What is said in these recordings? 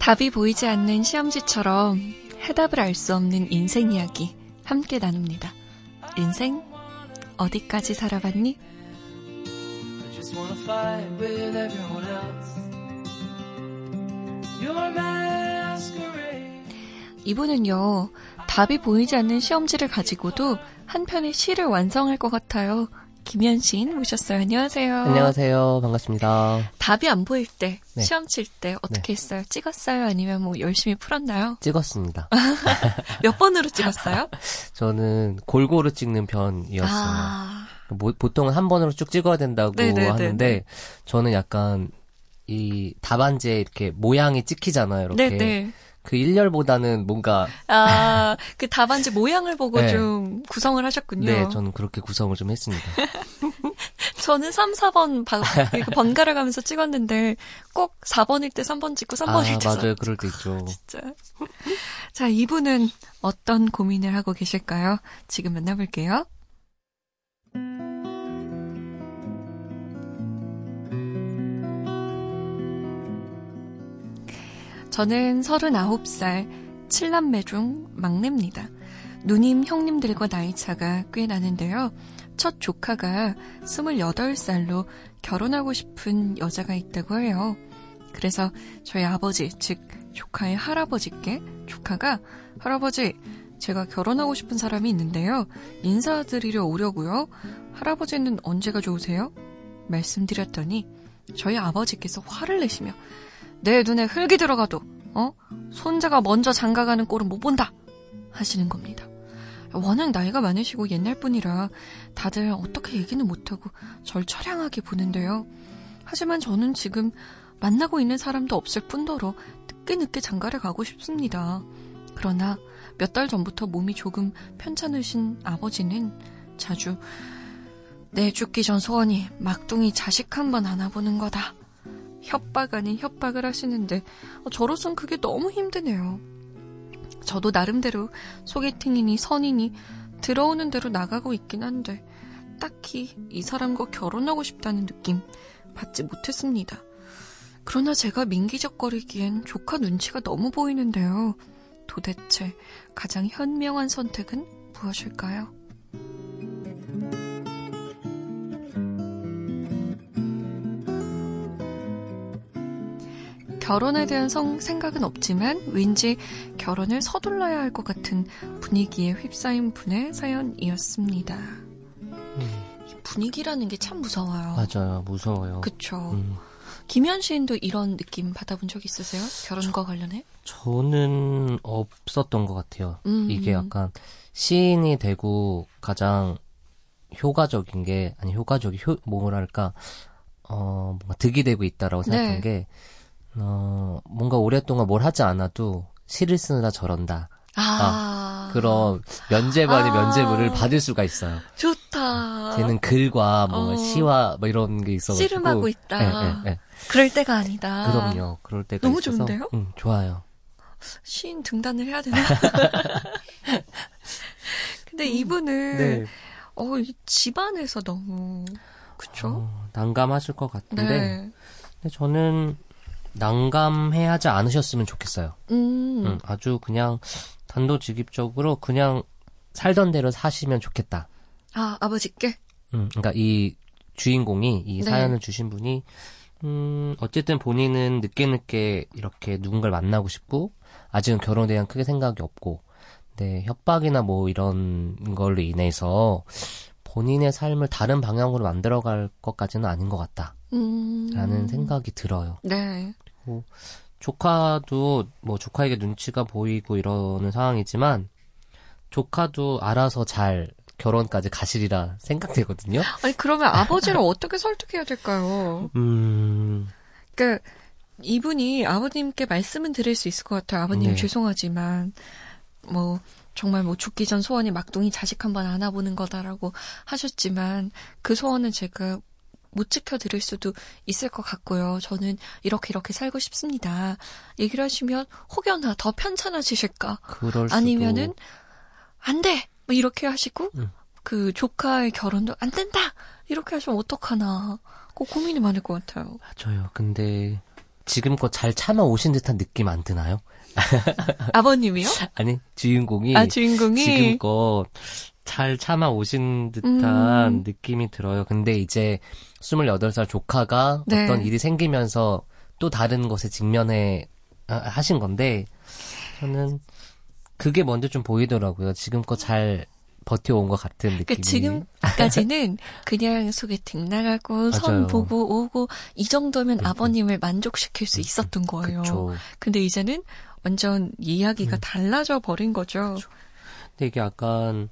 답이 보이지 않는 시험지처럼 해답을 알 수 없는 인생 이야기 함께 나눕니다. 인생 어디까지 살아봤니? 이분은요, 답이 보이지 않는 시험지를 가지고도 한 편의 시를 완성할 것 같아요. 김현 시인 모셨어요. 안녕하세요. 안녕하세요. 반갑습니다. 답이 안 보일 때, 네. 시험 칠 때 어떻게 했어요? 찍었어요? 아니면 뭐 열심히 풀었나요? 찍었습니다. 몇 번으로 찍었어요? 저는 골고루 찍는 편이었어요. 아, 뭐, 보통은 한 번으로 쭉 찍어야 된다고 네네네네. 하는데 저는 약간 이 답안지에 이렇게 모양이 찍히잖아요. 이렇게 네네. 그 일렬보다는 뭔가 아, 그 답안지 모양을 보고 네. 좀 구성을 하셨군요. 네 저는 그렇게 구성을 좀 했습니다. 저는 3, 4번 바, 이렇게 번갈아 가면서 찍었는데 꼭 4번일 때 3번 찍고 3번일 아 때 맞아요. 그럴 때 있죠. 진짜. 자, 이분은 어떤 고민을 하고 계실까요? 지금 만나볼게요. 저는 39살, 7남매 중 막내입니다. 누님, 형님들과 나이 차가 꽤 나는데요. 첫 조카가 28살로 결혼하고 싶은 여자가 있다고 해요. 그래서 저희 아버지, 즉 조카의 할아버지께 조카가 할아버지, 제가 결혼하고 싶은 사람이 있는데요. 인사드리러 오려고요. 할아버지는 언제가 좋으세요? 말씀드렸더니 저희 아버지께서 화를 내시며 내 눈에 흙이 들어가도 어 손자가 먼저 장가가는 꼴은 못 본다 하시는 겁니다. 워낙 나이가 많으시고 옛날 분이라 다들 어떻게 얘기는 못하고 절 처량하게 보는데요. 하지만 저는 지금 만나고 있는 사람도 없을 뿐더러 늦게 늦게 장가를 가고 싶습니다. 그러나 몇 달 전부터 몸이 조금 편찮으신 아버지는 자주 내 죽기 전 소원이 막둥이 자식 한 번 안아보는 거다. 협박 아닌 협박을 하시는데 어, 저로선 그게 너무 힘드네요. 저도 나름대로 소개팅이니 선이니 들어오는 대로 나가고 있긴 한데 딱히 이 사람과 결혼하고 싶다는 느낌 받지 못했습니다. 그러나 제가 민기적거리기엔 조카 눈치가 너무 보이는데요. 도대체 가장 현명한 선택은 무엇일까요? 결혼에 대한 성, 생각은 없지만 왠지 결혼을 서둘러야 할 것 같은 분위기에 휩싸인 분의 사연이었습니다. 이 분위기라는 게 참 무서워요. 맞아요. 무서워요. 그쵸. 음, 김현 시인도 이런 느낌 받아본 적 있으세요? 결혼과 관련해? 저는 없었던 것 같아요. 음. 이게 약간 시인이 되고 가장 효과적인 게 아니 효과적이 효 뭐랄까 어 뭔가 득이 되고 있다라고 생각한 네. 게 어, 뭔가 오랫동안 뭘 하지 않아도 시를 쓰느라 저런다. 아, 그런 면제부 아닌 아. 면제부를 받을 수가 있어요. 좋다. 쟤는 글과 뭐 어. 시와 뭐 이런 게 있어가지고. 씨름하고 있다. 예, 예, 예. 그럴 때가 아니다. 그럼요. 그럴 때가 너무 있어서. 좋은데요? 응, 좋아요. 시인 등단을 해야 되나? 근데 이분은 네. 어, 이 집안에서 너무 그쵸? 어, 난감하실 것 같은데. 네. 근데 저는 난감해 하지 않으셨으면 좋겠어요. 음. 음, 아주 그냥 단도직입적으로 그냥 살던 대로 사시면 좋겠다. 아, 아버지께? 음, 그러니까 이 주인공이 이 네. 사연을 주신 분이 음, 어쨌든 본인은 늦게 늦게 이렇게 누군가를 만나고 싶고 아직은 결혼에 대한 크게 생각이 없고 네, 협박이나 뭐 이런 걸로 인해서 본인의 삶을 다른 방향으로 만들어갈 것까지는 아닌 것 같다 라는 음. 생각이 들어요. 네. 조카도 뭐 조카에게 눈치가 보이고 이러는 상황이지만 조카도 알아서 잘 결혼까지 가시리라 생각되거든요. 아니, 그러면 아버지를 어떻게 설득해야 될까요? 음, 그러니까 이분이 아버님께 말씀은 드릴 수 있을 것 같아요. 아버님 네. 죄송하지만 뭐 정말 뭐 죽기 전 소원이 막둥이 자식 한 번 안아보는 거다라고 하셨지만 그 소원은 제가 못 지켜드릴 수도 있을 것 같고요. 저는 이렇게 이렇게 살고 싶습니다. 얘기를 하시면 혹여나 더 편찮아지실까? 아니면은 안 돼! 뭐 이렇게 하시고 음. 그 조카의 결혼도 안 된다! 이렇게 하시면 어떡하나. 그 고민이 많을 것 같아요. 맞아요. 근데 지금껏 잘 참아오신 듯한 느낌 안 드나요? 아버님이요? 아니, 주인공이 아, 주인공이? 지금껏 잘 참아 오신 듯한 음. 느낌이 들어요. 근데 이제 28살 조카가 네. 어떤 일이 생기면서 또 다른 것에 직면해 아, 하신 건데 저는 그게 먼저 좀 보이더라고요. 지금껏 잘 버텨온 것 같은 느낌이. 그러니까 지금까지는 그냥 소개팅 나가고 선. 보고 오고 이 정도면 아버님을 만족시킬 수 있었던 거예요. 그쵸. 근데 이제는 완전 이야기가 음. 달라져 버린 거죠. 근데 이게 약간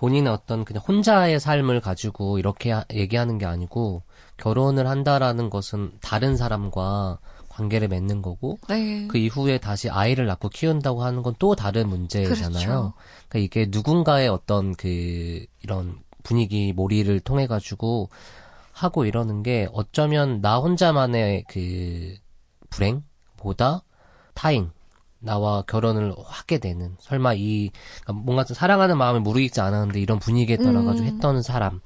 본인의 어떤 그냥 혼자의 삶을 가지고 이렇게 하- 얘기하는 게 아니고 결혼을 한다라는 것은 다른 사람과 관계를 맺는 거고 네. 그 이후에 다시 아이를 낳고 키운다고 하는 건 또 다른 문제잖아요. 그렇죠. 그러니까 이게 누군가의 어떤 그 이런 분위기 몰이를 통해 가지고 하고 이러는 게 어쩌면 나 혼자만의 그 불행보다 타인 나와 결혼을 하게 되는 설마 이 그러니까 뭔가 좀 사랑하는 마음을 무르익지 않았는데 이런 분위기에 따라 가지고 음. 했던 사람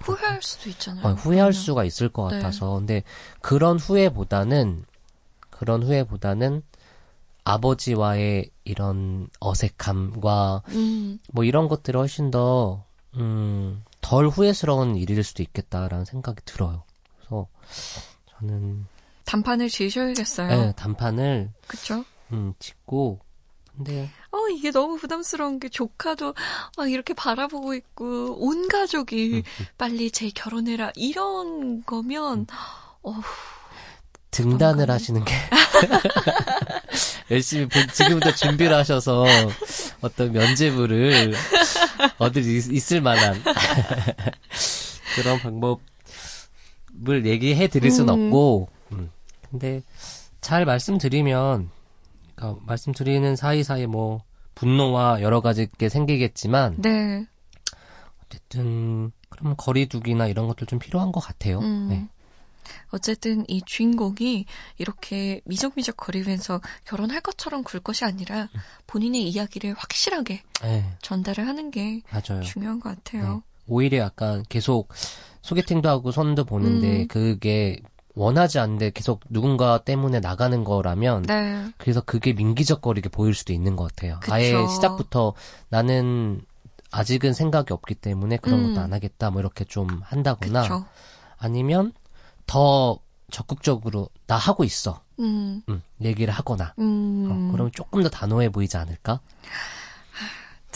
후회할 수도 있잖아요. 어, 후회할 그러면. 수가 있을 것 네. 같아서. 근데 그런 후회보다는, 그런 후회보다는 아버지와의 이런 어색함과 음, 뭐 이런 것들이 훨씬 더, 음, 덜 후회스러운 일일 수도 있겠다라는 생각이 들어요. 그래서 저는, 단판을 지으셔야겠어요. 네, 단판을, 그쵸? 음, 짓고, 근데, 어, 이게 너무 부담스러운 게 조카도 막 이렇게 바라보고 있고, 온 가족이 빨리 제 결혼해라. 이런 거면, 어, 등단을? 하시는 게 열심히 본- 지금부터 준비를 하셔서 어떤 면제부를 얻을 있- 있을 만한 그런 방법을 얘기해 드릴 순 음. 없고 음. 근데 잘 말씀드리면 그러니까 말씀드리는 사이사이 뭐 분노와 여러 가지 게 생기겠지만 네. 어쨌든 그러면 거리두기나 이런 것들 좀 필요한 것 같아요. 음. 네. 어쨌든 이 주인공이 이렇게 미적미적 거리면서 결혼할 것처럼 굴 것이 아니라 본인의 이야기를 확실하게 네, 전달을 하는 게 맞아요. 중요한 것 네. 같아요. 오히려 약간 계속 소개팅도 하고 선도 보는데 음. 그게 원하지 않는데 계속 누군가 때문에 나가는 거라면 네. 그래서 그게 민기적거리게 보일 수도 있는 것 같아요. 그쵸. 아예 시작부터 나는 아직은 생각이 없기 때문에 그런 음. 것도 안 하겠다 뭐 이렇게 좀 한다거나 그쵸. 아니면 더 적극적으로 나 하고 있어 음, 음, 얘기를 하거나 음. 어, 그러면 조금 더 단호해 보이지 않을까?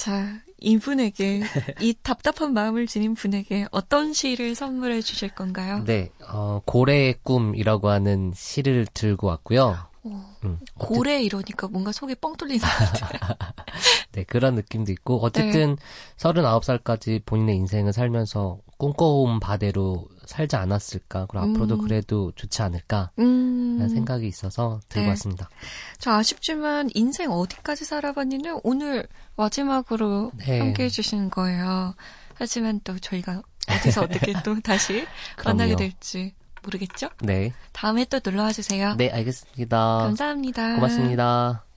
자, 이분에게, 이 답답한 마음을 지닌 분에게 어떤 시를 선물해 주실 건가요? 네, 어, 고래의 꿈이라고 하는 시를 들고 왔고요. 오, 음, 고래 이러니까 뭔가 속이 뻥 뚫리는 것 같아요. 네, 그런 느낌도 있고, 어쨌든, 네. 39살까지 본인의 인생을 살면서 꿈꿔온 바대로 살지 않았을까, 그리고 음. 앞으로도 그래도 좋지 않을까, 음, 라는 생각이 있어서 들고 네. 왔습니다. 저 아쉽지만 인생 어디까지 살아봤니는 오늘 마지막으로 네. 함께 해 주시는 거예요. 하지만 또 저희가 어디서 어떻게 또 다시. 만나게 될지 모르겠죠? 네. 다음에 또 놀러와 주세요. 네, 알겠습니다. 감사합니다. 고맙습니다.